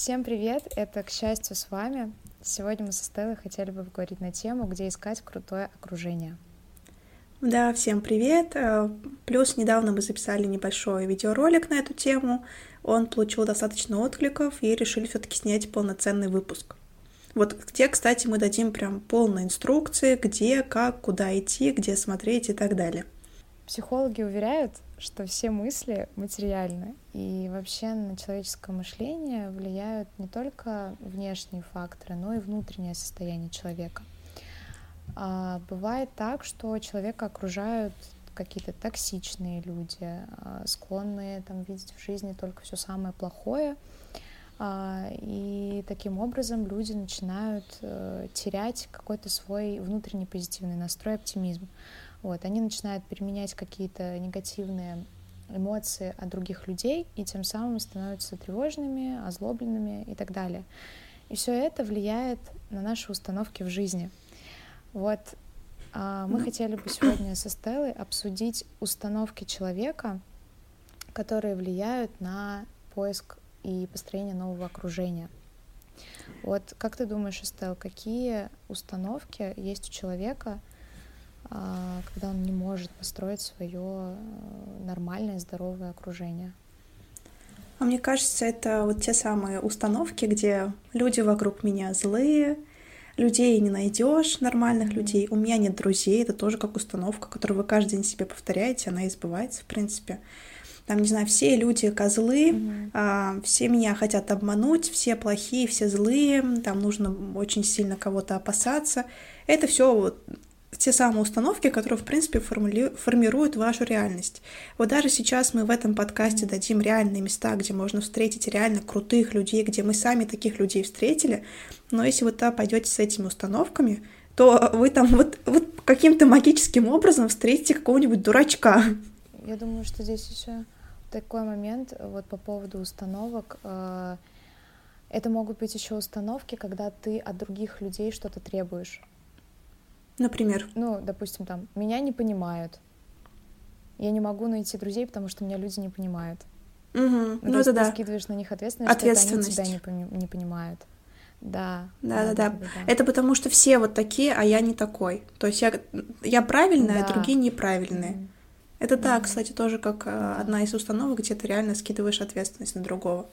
Всем привет! Это «К счастью» с вами. Сегодня мы со Стеллой хотели бы поговорить на тему, где искать крутое окружение. Да, всем привет! Э, плюс недавно мы записали небольшой видеоролик на эту тему. Он получил достаточно откликов и решили все-таки снять полноценный выпуск. Вот где, кстати, мы дадим прям полные инструкции, где, как, куда идти, где смотреть и так далее. Психологи уверяют, что все мысли материальны, и вообще на человеческое мышление влияют не только внешние факторы, но и внутреннее состояние человека. А бывает так, что человека окружают какие-то токсичные люди, а, склонные там видеть в жизни только все самое плохое, а, и таким образом люди начинают э, терять какой-то свой внутренний позитивный настрой, оптимизм. Вот, они начинают применять какие-то негативные эмоции от других людей и тем самым становятся тревожными, озлобленными и так далее. И все это влияет на наши установки в жизни. Вот а, мы хотели бы сегодня со Стеллой обсудить установки человека, которые влияют на поиск и построение нового окружения. Вот как ты думаешь, Эстел, какие установки есть у человека, когда он не может построить свое э, нормальное, здоровое окружение. А мне кажется, это вот те самые установки, где люди вокруг меня злые, людей не найдешь, нормальных людей, у меня нет друзей, это тоже как установка, которую вы каждый день себе повторяете, она и сбывается, в принципе. Там, не знаю, все люди козлы, mm-hmm. а, все меня хотят обмануть, все плохие, все злые, там нужно очень сильно кого-то опасаться. Это все вот те самые установки, которые, в принципе, формули... формируют вашу реальность. Вот даже сейчас мы в этом подкасте дадим реальные места, где можно встретить реально крутых людей, где мы сами таких людей встретили, но если вы туда пойдете с этими установками, то вы там вот, вот каким-то магическим образом встретите какого-нибудь дурачка. Я думаю, что здесь еще такой момент вот по поводу установок. Э, это могут быть еще установки, когда ты от других людей что-то требуешь. Например? Ну, допустим, там, меня не понимают. Я не могу найти друзей, потому что меня люди не понимают. Угу. Ну, ну это ты да. скидываешь на них ответственность, ответственность. что они тебя не, пони- не понимают. Да. Да, да, да, да. Это потому что все вот такие, а я не такой. То есть я, я правильная, а да. а другие неправильные. Mm. Это mm. так, кстати, тоже как mm. одна из установок, где ты реально скидываешь ответственность на другого.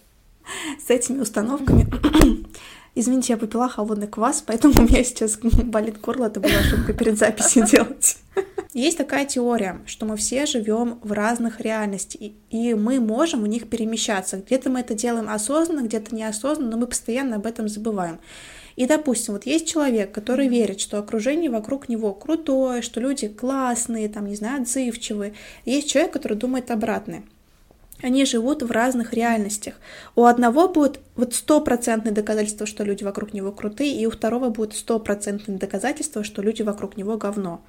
С этими установками Извините, я попила холодный квас, поэтому у меня сейчас болит горло, это была ошибка перед записью делать. Есть такая теория, что мы все живем в разных реальностях, и мы можем в них перемещаться. Где-то мы это делаем осознанно, где-то неосознанно, но мы постоянно об этом забываем. И, допустим, вот есть человек, который верит, что окружение вокруг него крутое, что люди классные, там, не знаю, отзывчивые. Есть человек, который думает обратное они живут в разных реальностях. У одного будет вот стопроцентное доказательство, что люди вокруг него крутые, и у второго будет стопроцентное доказательство, что люди вокруг него говно.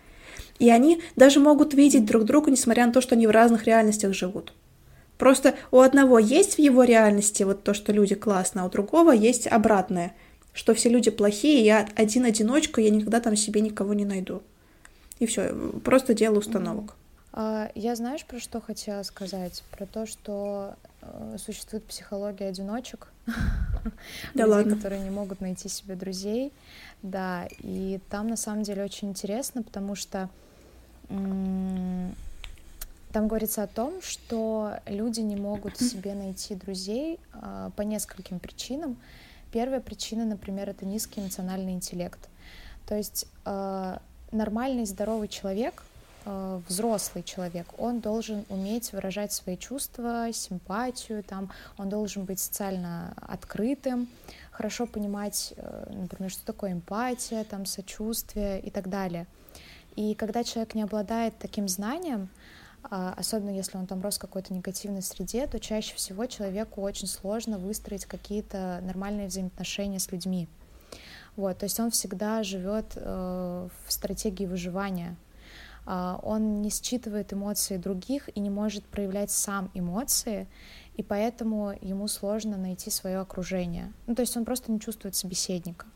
И они даже могут видеть друг друга, несмотря на то, что они в разных реальностях живут. Просто у одного есть в его реальности вот то, что люди классные, а у другого есть обратное, что все люди плохие, я один-одиночка, я никогда там себе никого не найду. И все, просто дело установок. А, я знаешь, про что хотела сказать? Про то, что э, существует психология одиночек, да людей, которые не могут найти себе друзей. Да, и там на самом деле очень интересно, потому что там говорится о том, что люди не могут себе найти друзей а, по нескольким причинам. Первая причина, например, это низкий эмоциональный интеллект. То есть э, нормальный здоровый человек — взрослый человек, он должен уметь выражать свои чувства, симпатию, там, он должен быть социально открытым, хорошо понимать, э, например, что такое эмпатия, там, сочувствие и так далее. И когда человек не обладает таким знанием, а, особенно если он там рос в какой-то негативной среде, то чаще всего человеку очень сложно выстроить какие-то нормальные взаимоотношения с людьми. Вот, то есть он всегда живет э, в стратегии выживания, он не считывает эмоции других и не может проявлять сам эмоции, и поэтому ему сложно найти свое окружение. Ну, то есть он просто не чувствует собеседника.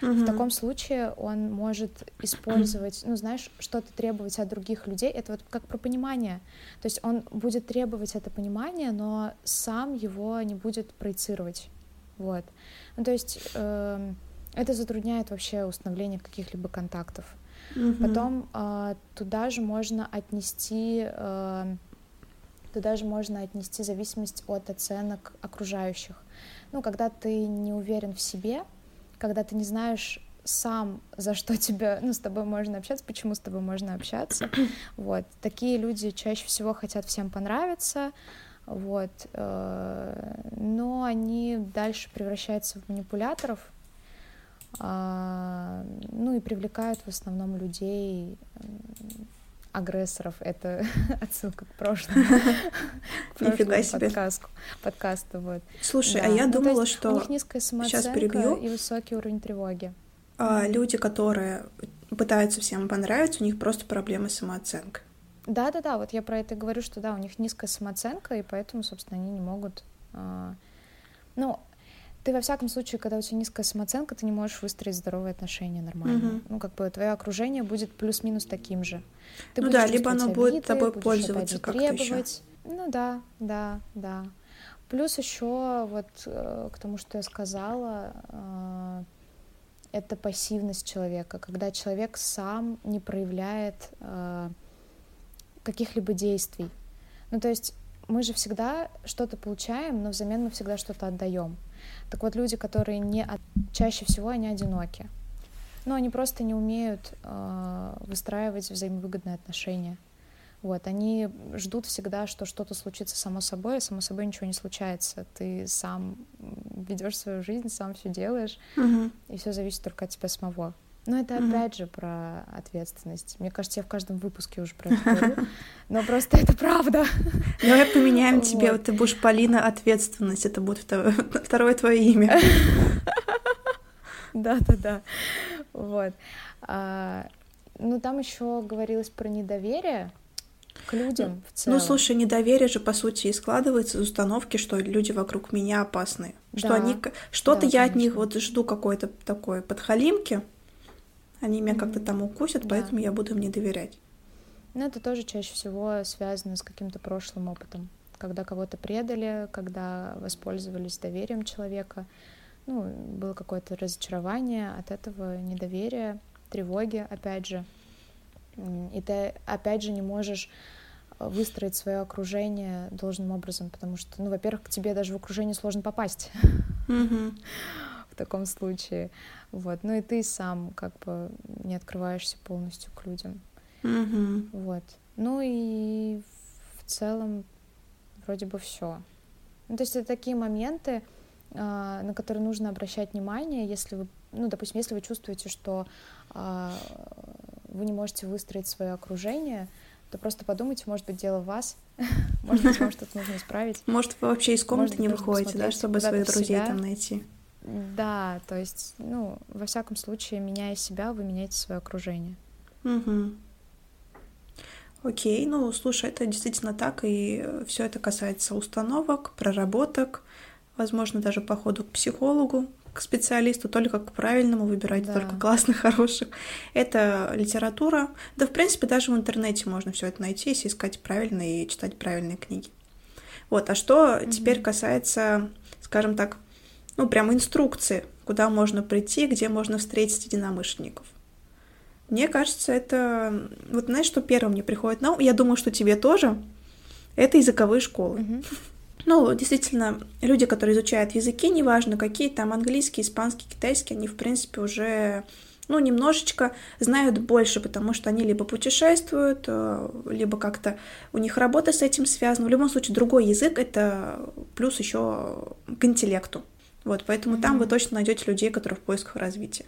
Uh-huh. В таком случае он может использовать, ну, знаешь, что-то требовать от других людей. Это вот как про понимание. То есть он будет требовать это понимание, но сам его не будет проецировать. Вот. Ну, то есть э, это затрудняет вообще установление каких-либо контактов. Угу. Потом э, туда же можно отнести э, туда же можно отнести зависимость от оценок окружающих. Ну, когда ты не уверен в себе, когда ты не знаешь сам, за что тебя, ну, с тобой можно общаться, почему с тобой можно общаться, вот, такие люди чаще всего хотят всем понравиться, вот, э, но они дальше превращаются в манипуляторов, ну и привлекают в основном людей агрессоров. Это отсылка к прошлому. Нифига себе. Подкасту, подкасту, вот. Слушай, а я ну, думала, что... У них низкая самооценка и высокий уровень тревоги. А люди, которые пытаются всем понравиться, у них просто проблемы с самооценкой. Да, да, да, вот я про это говорю, что да, у них низкая самооценка, и поэтому, собственно, они не могут. А... Ну, ты во всяком случае, когда у тебя низкая самооценка, ты не можешь выстроить здоровые отношения нормально. Угу. Ну, как бы твое окружение будет плюс-минус таким же. Ты ну да, либо оно будет обиды, тобой пользоваться как-то еще. Ну да, да, да. Плюс еще вот э, к тому, что я сказала, э, это пассивность человека, когда человек сам не проявляет э, каких-либо действий. Ну то есть мы же всегда что-то получаем, но взамен мы всегда что-то отдаем. Так вот, люди, которые не чаще всего они одиноки. Ну, они просто не умеют э, выстраивать взаимовыгодные отношения. Вот, они ждут всегда, что что-то случится само собой, а само собой ничего не случается. Ты сам ведешь свою жизнь, сам все делаешь, угу. и все зависит только от тебя самого. Но это угу. опять же про ответственность. Мне кажется, я в каждом выпуске уже про это говорю, но просто это правда. Давай поменяем тебе, вот ты будешь Полина ответственность, это будет второе твое имя. Да, да, да. Вот. А, ну, там еще говорилось про недоверие к людям в целом. Ну, слушай, недоверие же, по сути, и складывается из установки, что люди вокруг меня опасны. Да. Что они... Что-то да, я конечно. от них вот жду какой-то такой подхалимки, они меня mm-hmm. как-то там укусят, да. поэтому я буду им не доверять. Ну, это тоже чаще всего связано с каким-то прошлым опытом. Когда кого-то предали, когда воспользовались доверием человека, ну, было какое-то разочарование от этого недоверия, тревоги, опять же. И ты, опять же, не можешь э, выстроить свое окружение должным образом, потому что, ну, во-первых, к тебе даже в окружение сложно попасть. Mm-hmm. Таком случае. Вот. Ну и ты сам как бы не открываешься полностью к людям. Mm-hmm. Вот. Ну и в целом вроде бы все. Ну, то есть это такие моменты, а, на которые нужно обращать внимание, если вы, ну, допустим, если вы чувствуете, что а, вы не можете выстроить свое окружение, то просто подумайте, может быть, дело в вас, может быть, вам что-то нужно исправить. Может, вы вообще из комнаты не выходите, да, чтобы своих друзей там найти. Да, то есть, ну, во всяком случае, меняя себя, вы меняете свое окружение. Угу. Окей, ну, слушай, это действительно так, и все это касается установок, проработок, возможно, даже походу к психологу, к специалисту, только к правильному выбирать, да. только классных, хороших. Это литература. Да, в принципе, даже в интернете можно все это найти, если искать правильные и читать правильные книги. Вот, а что mm теперь касается, скажем так, ну, прям инструкции, куда можно прийти, где можно встретить единомышленников. Мне кажется, это... Вот знаешь, что первым мне приходит на ум? Я думаю, что тебе тоже. Это языковые школы. Mm-hmm. Ну, действительно, люди, которые изучают языки, неважно какие, там английский, испанский, китайский, они, в принципе, уже ну, немножечко знают больше, потому что они либо путешествуют, э, либо как-то у них работа с этим связана. В любом случае, другой язык — это плюс еще к интеллекту. Вот, поэтому mm-hmm. там вы точно найдете людей, которые в поисках развития.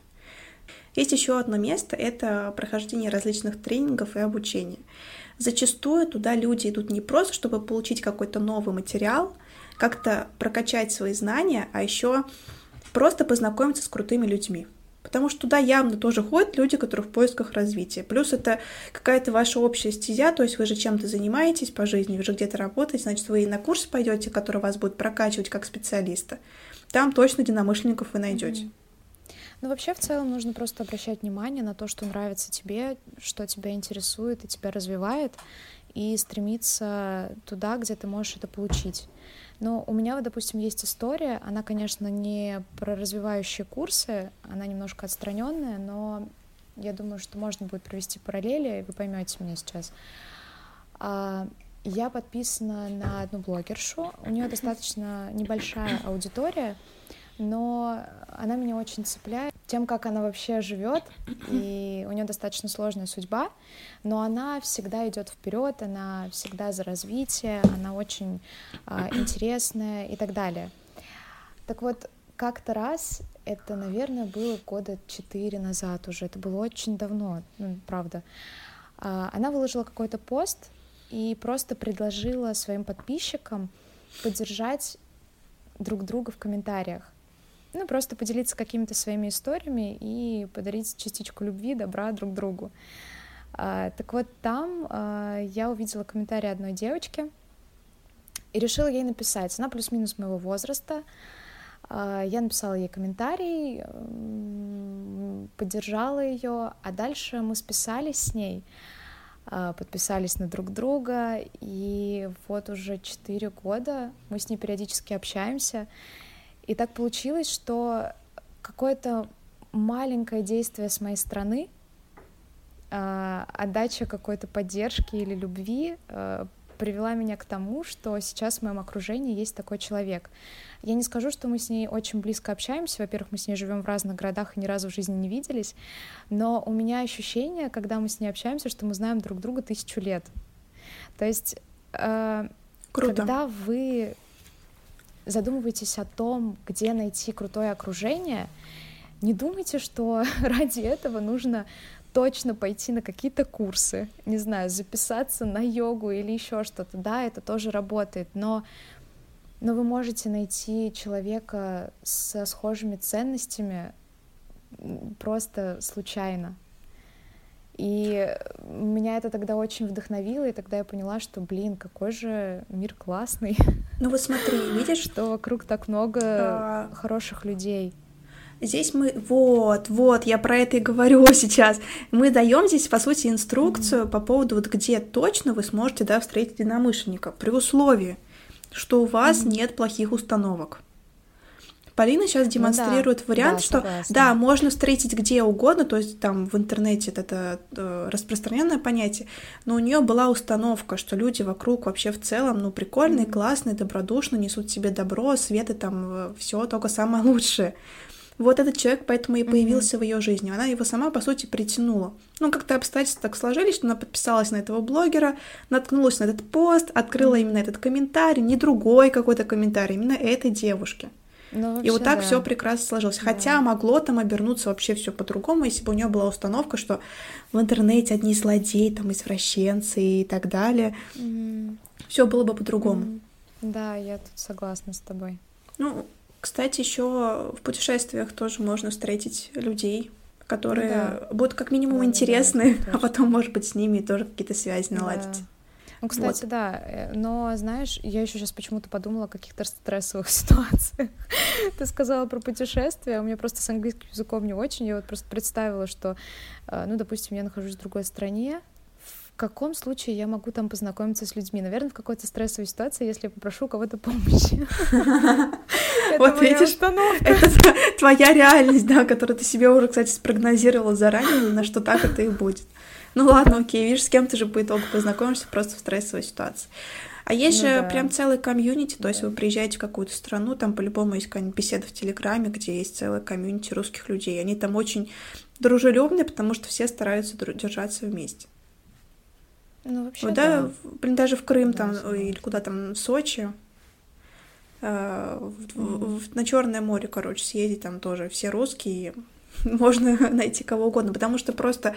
Есть еще одно место, это прохождение различных тренингов и обучения. Зачастую туда люди идут не просто, чтобы получить какой-то новый материал, как-то прокачать свои знания, а еще просто познакомиться с крутыми людьми. Потому что туда явно тоже ходят люди, которые в поисках развития. Плюс это какая-то ваша общая стезя, то есть вы же чем-то занимаетесь по жизни, вы же где-то работаете, значит, вы и на курс пойдете, который вас будет прокачивать как специалиста там точно единомышленников вы найдете. Ну, вообще, в целом, нужно просто обращать внимание на то, что нравится тебе, что тебя интересует и тебя развивает, и стремиться туда, где ты можешь это получить. Но у меня, вот, допустим, есть история, она, конечно, не про развивающие курсы, она немножко отстраненная, но я думаю, что можно будет провести параллели, и вы поймете меня сейчас. Я подписана на одну блогершу, у нее достаточно небольшая аудитория, но она меня очень цепляет тем, как она вообще живет, и у нее достаточно сложная судьба, но она всегда идет вперед, она всегда за развитие, она очень а, интересная и так далее. Так вот, как-то раз, это, наверное, было года четыре назад уже, это было очень давно, ну, правда, а, она выложила какой-то пост и просто предложила своим подписчикам поддержать друг друга в комментариях ну, просто поделиться какими-то своими историями и подарить частичку любви, добра друг другу. А, так вот, там а, я увидела комментарий одной девочки и решила ей написать. Она плюс-минус моего возраста. А, я написала ей комментарий, поддержала ее, а дальше мы списались с ней, подписались на друг друга, и вот уже четыре года мы с ней периодически общаемся, и так получилось, что какое-то маленькое действие с моей стороны, э, отдача какой-то поддержки или любви э, привела меня к тому, что сейчас в моем окружении есть такой человек. Я не скажу, что мы с ней очень близко общаемся. Во-первых, мы с ней живем в разных городах и ни разу в жизни не виделись. Но у меня ощущение, когда мы с ней общаемся, что мы знаем друг друга тысячу лет. То есть, э, Круто. когда вы задумываетесь о том, где найти крутое окружение, не думайте, что ради этого нужно точно пойти на какие-то курсы, не знаю, записаться на йогу или еще что-то. Да, это тоже работает, но, но вы можете найти человека со схожими ценностями просто случайно. И меня это тогда очень вдохновило, и тогда я поняла, что, блин, какой же мир классный. Ну вот смотри, видишь? Что вокруг так много а... хороших людей. Здесь мы, вот, вот, я про это и говорю сейчас. Мы даем здесь, по сути, инструкцию mm-hmm. по поводу, вот где точно вы сможете, да, встретить единомышленника, при условии, что у вас mm-hmm. нет плохих установок. Полина сейчас демонстрирует ну, да. вариант, да, что согласна. да, можно встретить где угодно, то есть там в интернете это, это распространенное понятие, но у нее была установка, что люди вокруг вообще в целом, ну, прикольные, mm-hmm. классные, добродушные, несут себе добро, свет и там э, все только самое лучшее. Вот этот человек поэтому и появился mm-hmm. в ее жизни. Она его сама, по сути, притянула. Ну, как-то обстоятельства так сложились, что она подписалась на этого блогера, наткнулась на этот пост, открыла mm-hmm. именно этот комментарий, не другой какой-то комментарий, именно этой девушки. Ну, вообще, и вот так да. все прекрасно сложилось. Да. Хотя могло там обернуться вообще все по-другому, если бы у нее была установка, что в интернете одни злодеи, там извращенцы и так далее. Mm. Все было бы по-другому. Mm. Да, я тут согласна с тобой. Ну, кстати, еще в путешествиях тоже можно встретить людей, которые да. будут как минимум да, интересны, да, а потом, может быть, с ними тоже какие-то связи наладить. Да. Ну, кстати, вот. да, но знаешь, я еще сейчас почему-то подумала о каких-то стрессовых ситуациях. Ты сказала про путешествия, у меня просто с английским языком не очень, я вот просто представила, что, э, ну, допустим, я нахожусь в другой стране, в каком случае я могу там познакомиться с людьми? Наверное, в какой-то стрессовой ситуации, если я попрошу у кого-то помощи. Вот видишь, это твоя реальность, да, которую ты себе уже, кстати, спрогнозировала заранее, на что так это и будет. Ну ладно, окей, видишь, с кем-то же по итогу познакомишься просто в стрессовой ситуации. А есть ну, же да. прям целый комьюнити, то есть вы приезжаете в какую-то страну, там по-любому есть какая-нибудь беседа в Телеграме, где есть целая комьюнити русских людей. Они там очень дружелюбные, потому что все стараются держаться вместе. Ну, вообще, вот, да, да. Блин, даже в Крым да, там, или куда там, в Сочи, э, в, mm-hmm. в, на Черное море, короче, съездить там тоже все русские, можно найти кого угодно, потому что просто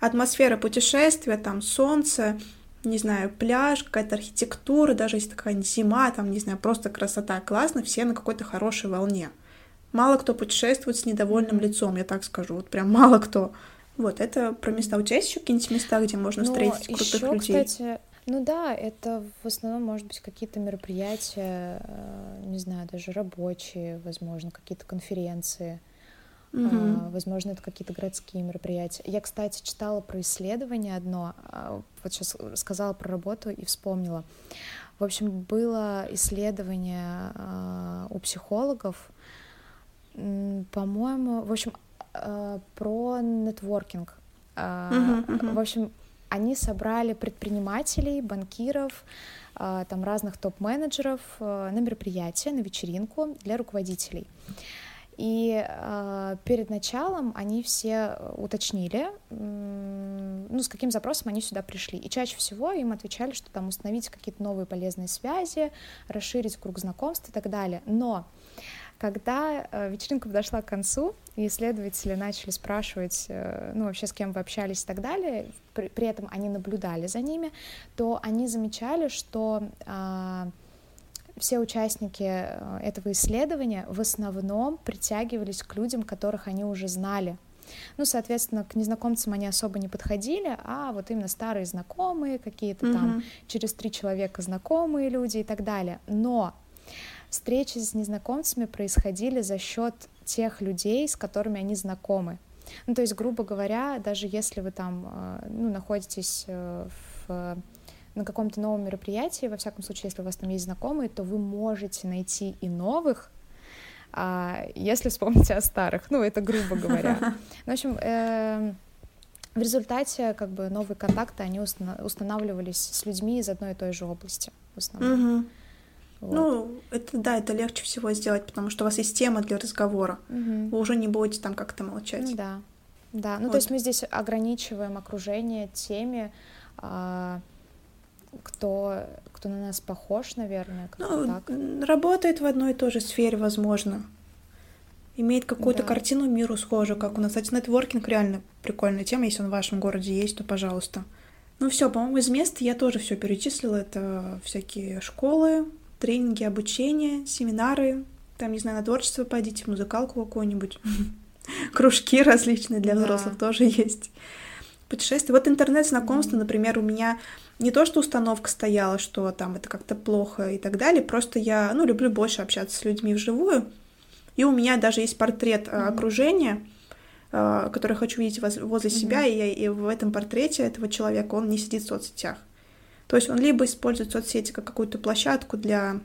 атмосфера путешествия, там солнце, не знаю, пляж, какая-то архитектура, даже если такая зима, там, не знаю, просто красота, классно, все на какой-то хорошей волне. Мало кто путешествует с недовольным лицом, я так скажу, вот прям мало кто. Вот, это про места. У тебя есть еще какие-нибудь места, где можно Но встретить крутых еще, людей? Кстати, ну да, это в основном, может быть, какие-то мероприятия, э, не знаю, даже рабочие, возможно, какие-то конференции. Uh-huh. Возможно, это какие-то городские мероприятия. Я, кстати, читала про исследование одно, а, вот сейчас сказала про работу и вспомнила. В общем, было исследование а, у психологов, по-моему, в общем, про нетворкинг. Uh-huh, uh-huh. В общем, они собрали предпринимателей, банкиров, там разных топ-менеджеров на мероприятие, на вечеринку для руководителей. И э, перед началом они все э, уточнили, э, ну, с каким запросом они сюда пришли. И чаще всего им отвечали, что там установить какие-то новые полезные связи, расширить круг знакомств и так далее. Но когда э, вечеринка подошла к концу, и исследователи начали спрашивать, э, ну, вообще, с кем вы общались и так далее, при, при этом они наблюдали за ними, то они замечали, что... Э, все участники э, этого исследования в основном притягивались к людям, которых они уже знали. Ну, соответственно, к незнакомцам они особо не подходили, а вот именно старые знакомые, какие-то mm-hmm. там через три человека знакомые люди и так далее. Но встречи с незнакомцами происходили за счет тех людей, с которыми они знакомы. Ну, то есть, грубо говоря, даже если вы там э, ну, находитесь э, в на каком-то новом мероприятии, во всяком случае, если у вас там есть знакомые, то вы можете найти и новых, а, если вспомните о старых, ну, это грубо говоря. Ну, в общем, э, в результате как бы новые контакты, они устанавливались с людьми из одной и той же области в основном. Угу. Вот. Ну, это да, это легче всего сделать, потому что у вас есть тема для разговора. Угу. Вы уже не будете там как-то молчать. Ну, да. Да, ну вот. то есть мы здесь ограничиваем окружение теми, а, кто, кто на нас похож, наверное, кто ну, так. Работает в одной и той же сфере, возможно. Имеет какую-то да. картину миру схожую, как у нас. Кстати, нетворкинг реально прикольная тема. Если он в вашем городе есть, то пожалуйста. Ну все, по-моему, из мест я тоже все перечислила. Это всякие школы, тренинги, обучение, семинары. Там, не знаю, на творчество пойдите, музыкалку какую-нибудь. Кружки различные для взрослых тоже есть. Путешествия. Вот интернет-знакомство, например, у меня не то, что установка стояла, что там это как-то плохо и так далее, просто я, ну, люблю больше общаться с людьми вживую, и у меня даже есть портрет mm-hmm. окружения, э, который хочу видеть возле mm-hmm. себя, и, я, и в этом портрете этого человека он не сидит в соцсетях. То есть он либо использует соцсети как какую-то площадку для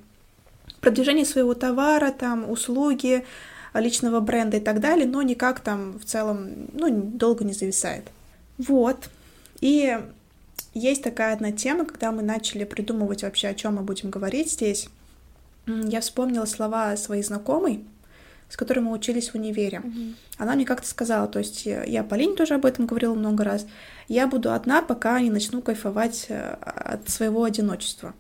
продвижения своего товара, там, услуги, личного бренда и так далее, но никак там в целом, ну, долго не зависает. Вот. И есть такая одна тема, когда мы начали придумывать вообще, о чем мы будем говорить здесь. Я вспомнила слова своей знакомой, с которой мы учились в универе. Mm-hmm. Она мне как-то сказала, то есть я Полине тоже об этом говорила много раз, я буду одна, пока не начну кайфовать э, от своего одиночества.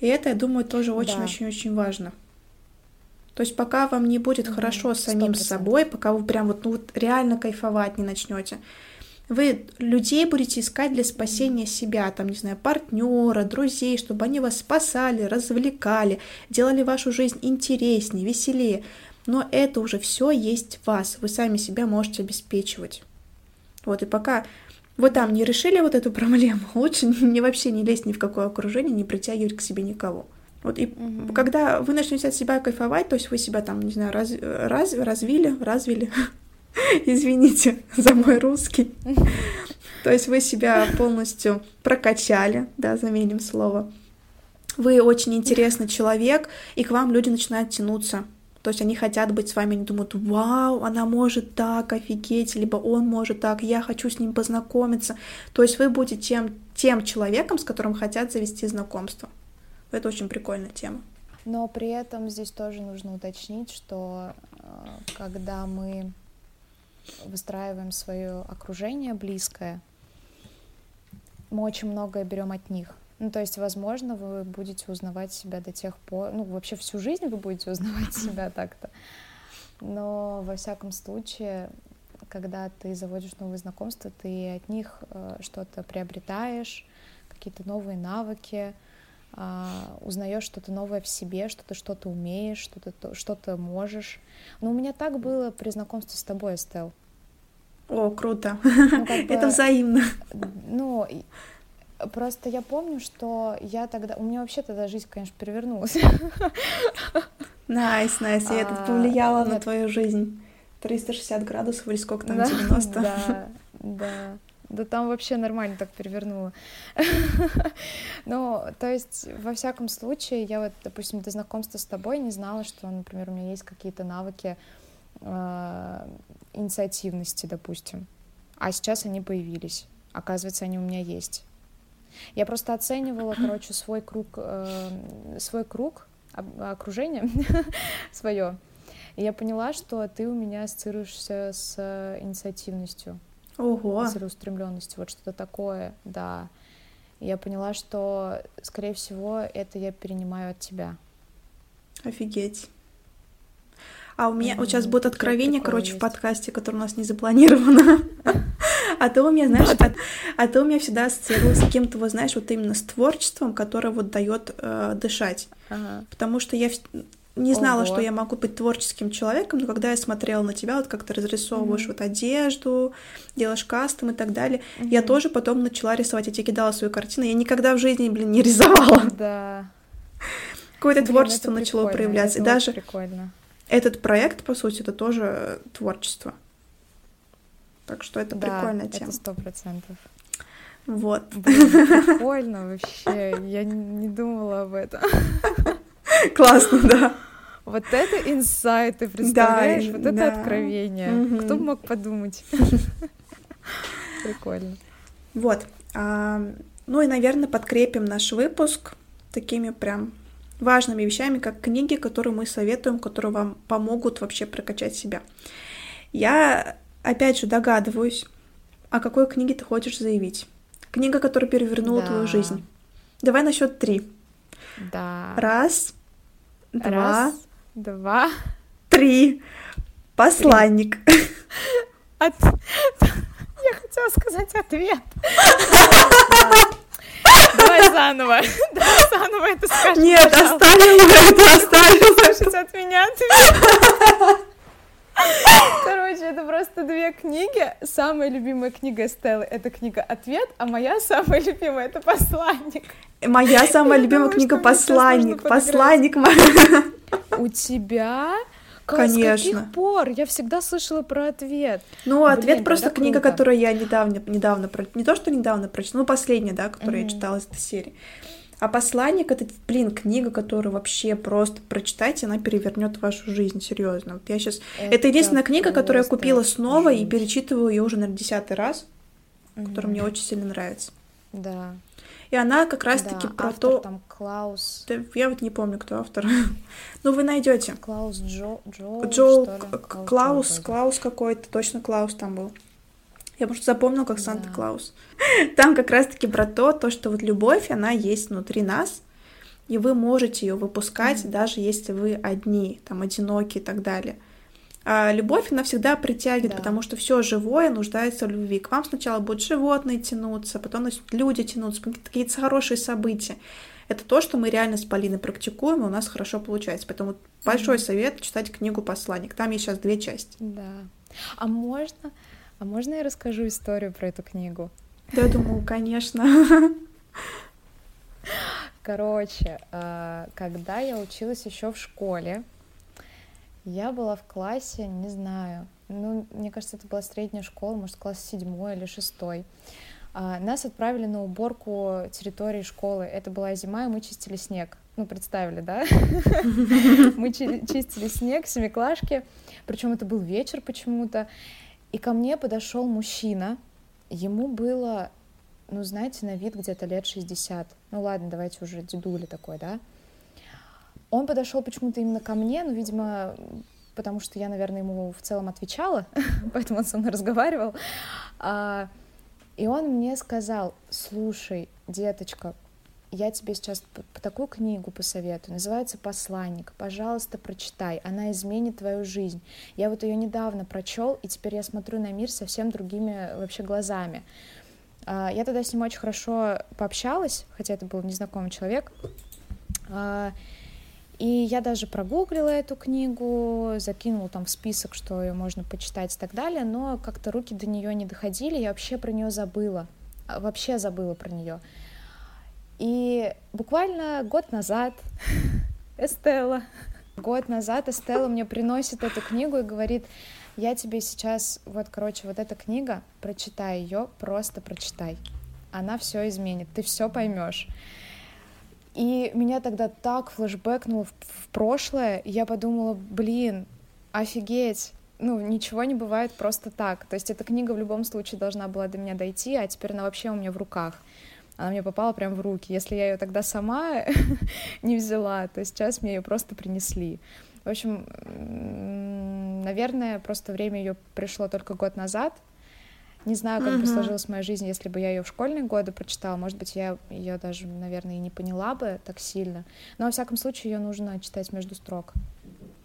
И это, я думаю, тоже очень-очень-очень да. важно. То есть пока вам не будет mm-hmm. хорошо с самим 100%. собой, пока вы прям вот, ну, вот реально кайфовать не начнете, вы людей будете искать для спасения себя, там, не знаю, партнера, друзей, чтобы они вас спасали, развлекали, делали вашу жизнь интереснее, веселее. Но это уже все есть в вас, вы сами себя можете обеспечивать. Вот, и пока вы там не решили вот эту проблему, лучше не вообще не лезть ни в какое окружение, не притягивать к себе никого. Вот и угу. когда вы начнете от себя кайфовать, то есть вы себя там, не знаю, раз, раз, развили, развили, Извините за мой русский. То есть вы себя полностью прокачали, да, заменим слово. Вы очень интересный человек, и к вам люди начинают тянуться. То есть они хотят быть с вами, они думают, вау, она может так, офигеть, либо он может так, я хочу с ним познакомиться. То есть вы будете тем, тем человеком, с которым хотят завести знакомство. Это очень прикольная тема. Но при этом здесь тоже нужно уточнить, что э, когда мы выстраиваем свое окружение близкое, мы очень многое берем от них. Ну, то есть, возможно, вы будете узнавать себя до тех пор, ну, вообще всю жизнь вы будете узнавать себя так-то. Но, во всяком случае, когда ты заводишь новые знакомства, ты от них э, что-то приобретаешь, какие-то новые навыки, э, узнаешь что-то новое в себе, что ты что-то умеешь, что-то что можешь. Но у меня так было при знакомстве с тобой, Эстел. О, круто. Ну, как бы, Это взаимно. Ну, просто я помню, что я тогда... У меня вообще тогда жизнь, конечно, перевернулась. Nice, nice, и это повлияло на твою жизнь. 360 градусов или сколько там, да, 90? Да, да. Да там вообще нормально так перевернуло. Ну, то есть, во всяком случае, я вот, допустим, до знакомства с тобой не знала, что, например, у меня есть какие-то навыки э, инициативности, допустим. А сейчас они появились. Оказывается, они у меня есть. Я просто оценивала, короче, свой круг, э, свой круг окружения свое. И я поняла, что ты у меня ассоциируешься с инициативностью. Ого. целеустремленностью, вот что-то такое, да. Я поняла, что, скорее всего, это я перенимаю от тебя. Офигеть. А у меня mm-hmm. вот сейчас будет откровение, короче, есть. в подкасте, которое у нас не запланировано. А то у меня, знаешь, а, а то у меня всегда ассоциировалось с кем-то, вот знаешь, вот именно с творчеством, которое вот дает э, дышать. Ага. Потому что я не знала, Ого. что я могу быть творческим человеком, но когда я смотрела на тебя, вот как ты разрисовываешь mm-hmm. вот одежду, делаешь кастом и так далее, mm-hmm. я тоже потом начала рисовать. Я тебе кидала свою картину. Я никогда в жизни, блин, не рисовала. Да. Какое-то творчество начало проявляться. и даже прикольно. этот проект, по сути, это тоже творчество. Так что это да, прикольная тема. Это сто процентов. Вот. Блин, прикольно вообще. Я не думала об этом. Классно, да. Вот это инсайт, ты представляешь? Да, вот это да. откровение. Угу. Кто мог подумать? Прикольно. Вот. А, ну и, наверное, подкрепим наш выпуск такими прям важными вещами, как книги, которые мы советуем, которые вам помогут вообще прокачать себя. Я, опять же, догадываюсь, о какой книге ты хочешь заявить. Книга, которая перевернула да. твою жизнь. Давай на счет три. Да. Раз, два, Раз, два, три. Посланник. От... Я хотела сказать ответ. Давай заново. Давай заново это скажем. Нет, оставим это, оставим Слушать от меня ответ. Короче, это просто две книги. Самая любимая книга Стеллы — это книга «Ответ», а моя самая любимая — это «Посланник». Моя самая любимая книга «Посланник». «Посланник». У тебя? Конечно. С каких пор? Я всегда слышала про ответ. Ну, ответ Блин, просто книга, круто. которую я недавно, недавно, не то что недавно прочитала, ну, последняя, да, которую mm-hmm. я читала из этой серии. А посланник это, блин, книга, которую вообще просто прочитайте, она перевернет вашу жизнь, серьезно. Вот я сейчас. Это, это единственная книга, которую я купила снова жизнь. и перечитываю ее уже, наверное, десятый раз, mm-hmm. которая мне очень сильно нравится. Да. И она как раз-таки да, про автор то. Там Клаус. Да, я вот не помню, кто автор. ну, вы найдете. Клаус Джо. Джо. Джо. Клаус, Клаус какой-то, точно Клаус там был. Я просто запомнил как Санта-Клаус. Там как раз-таки про то, то, что вот любовь, она есть внутри нас, и вы можете ее выпускать, mm-hmm. даже если вы одни, там, одиноки и так далее. А любовь, она всегда притягивает, да. потому что все живое нуждается в любви. К вам сначала будут животные тянуться, потом начнут люди тянуться, какие-то хорошие события. Это то, что мы реально с Полиной практикуем, и у нас хорошо получается. Поэтому большой совет читать книгу «Посланник». Там есть сейчас две части. Да. А можно а можно я расскажу историю про эту книгу? Да, думаю, конечно. Короче, а, когда я училась еще в школе, я была в классе, не знаю, ну, мне кажется, это была средняя школа, может, класс седьмой или шестой. А, нас отправили на уборку территории школы. Это была зима, и мы чистили снег. Ну, представили, да? Мы чистили снег, семиклашки. Причем это был вечер почему-то. И ко мне подошел мужчина, ему было, ну, знаете, на вид где-то лет 60. Ну, ладно, давайте уже дедули такой, да. Он подошел почему-то именно ко мне, ну, видимо, потому что я, наверное, ему в целом отвечала, поэтому он со мной разговаривал. А, и он мне сказал, слушай, деточка, я тебе сейчас такую книгу посоветую, называется «Посланник». Пожалуйста, прочитай, она изменит твою жизнь. Я вот ее недавно прочел, и теперь я смотрю на мир совсем другими вообще глазами. А, я тогда с ним очень хорошо пообщалась, хотя это был незнакомый человек. А, и я даже прогуглила эту книгу, закинула там в список, что ее можно почитать и так далее, но как-то руки до нее не доходили, я вообще про нее забыла, а, вообще забыла про нее. И буквально год назад Эстелла, год назад Эстелла мне приносит эту книгу и говорит, Я тебе сейчас, вот, короче, вот эта книга, прочитай ее, просто прочитай. Она все изменит, ты все поймешь. И меня тогда так флешбэкнуло в прошлое, я подумала, блин, офигеть, ну, ничего не бывает просто так. То есть эта книга в любом случае должна была до меня дойти, а теперь она вообще у меня в руках. Она мне попала прямо в руки. Если я ее тогда сама не взяла, то сейчас мне ее просто принесли. В общем, наверное, просто время ее пришло только год назад. Не знаю, как uh-huh. бы сложилась моя жизнь, если бы я ее в школьные годы прочитала. Может быть, я ее даже, наверное, и не поняла бы так сильно. Но, во всяком случае, ее нужно читать между строк.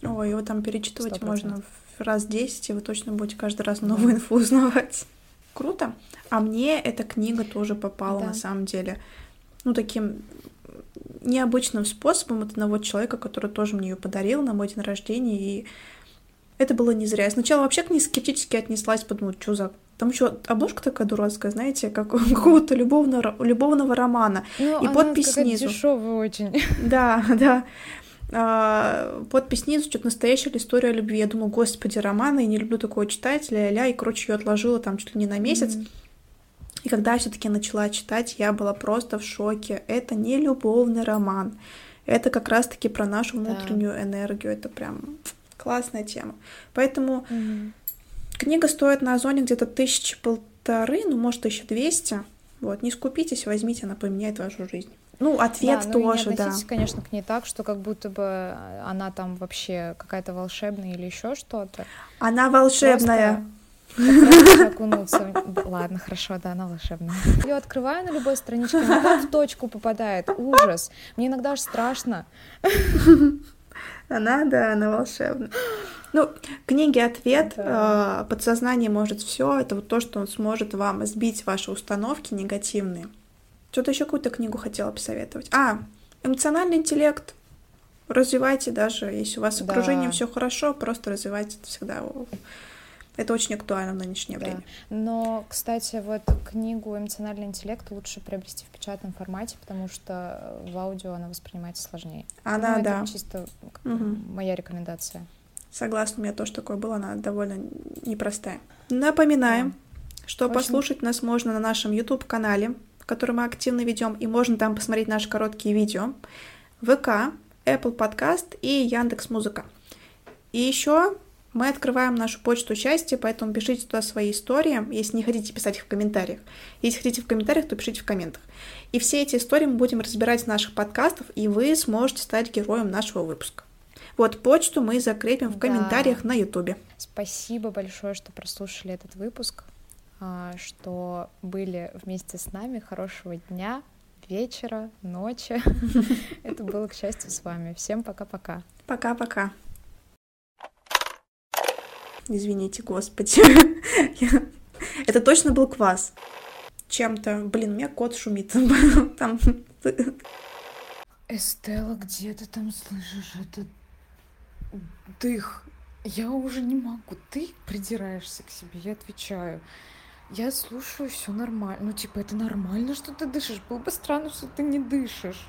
Ой, его там перечитывать 100%. можно в раз десять, и вы точно будете каждый раз новую инфу узнавать. Круто. А мне эта книга тоже попала да. на самом деле. Ну, таким необычным способом от одного человека, который тоже мне ее подарил на мой день рождения, и это было не зря. Я сначала вообще к ней скептически отнеслась, подумала, что за... Там еще обложка такая дурацкая, знаете, как у какого-то любовного, любовного романа. Ну, и подпись снизу. дешевая очень. Да, да. А, подпись снизу, что-то настоящая ли история любви. Я думала, господи, романа, я не люблю такого читать, ля-ля, и, короче, ее отложила там чуть ли не на месяц. Mm-hmm. И когда я все-таки начала читать, я была просто в шоке. Это не любовный роман. Это как раз-таки про нашу внутреннюю да. энергию. Это прям классная тема. Поэтому угу. книга стоит на Озоне где-то тысячи полторы, ну, может, тысяча двести. Вот, не скупитесь, возьмите, она поменяет вашу жизнь. Ну, ответ да, тоже, не да. конечно, к ней так, что как будто бы она там вообще какая-то волшебная или еще что-то. Она волшебная. Окунуться. Ладно, хорошо, да, она волшебная. Ее открываю на любой страничке, она в точку попадает. Ужас. Мне иногда аж страшно. Она, да, она волшебная. Ну, книги ответ, да. э, подсознание может все. Это вот то, что он сможет вам сбить ваши установки негативные. Что-то еще какую-то книгу хотела посоветовать. А, эмоциональный интеллект. Развивайте даже, если у вас да. окружение все хорошо, просто развивайте это всегда это очень актуально в нынешнее да. время. Но, кстати, вот книгу «Эмоциональный интеллект» лучше приобрести в печатном формате, потому что в аудио она воспринимается сложнее. Она, ну, да. Это чисто угу. моя рекомендация. Согласна, у меня тоже такое было, она довольно непростая. Напоминаем, да. что Очень... послушать нас можно на нашем YouTube-канале, который мы активно ведем, и можно там посмотреть наши короткие видео, ВК, Apple Podcast и Яндекс Музыка. И еще мы открываем нашу почту счастья, поэтому пишите туда свои истории, если не хотите писать их в комментариях. Если хотите в комментариях, то пишите в комментах. И все эти истории мы будем разбирать в наших подкастах, и вы сможете стать героем нашего выпуска. Вот почту мы закрепим в комментариях да. на ютубе. Спасибо большое, что прослушали этот выпуск, что были вместе с нами. Хорошего дня, вечера, ночи. Это было, к счастью, с вами. Всем пока-пока. Пока-пока. Извините, господи. Это точно был квас. Чем-то. Блин, у меня кот шумит. Там... Эстела, где ты там слышишь этот дых? Я уже не могу. Ты придираешься к себе, я отвечаю. Я слушаю, все нормально. Ну, типа, это нормально, что ты дышишь. Было бы странно, что ты не дышишь.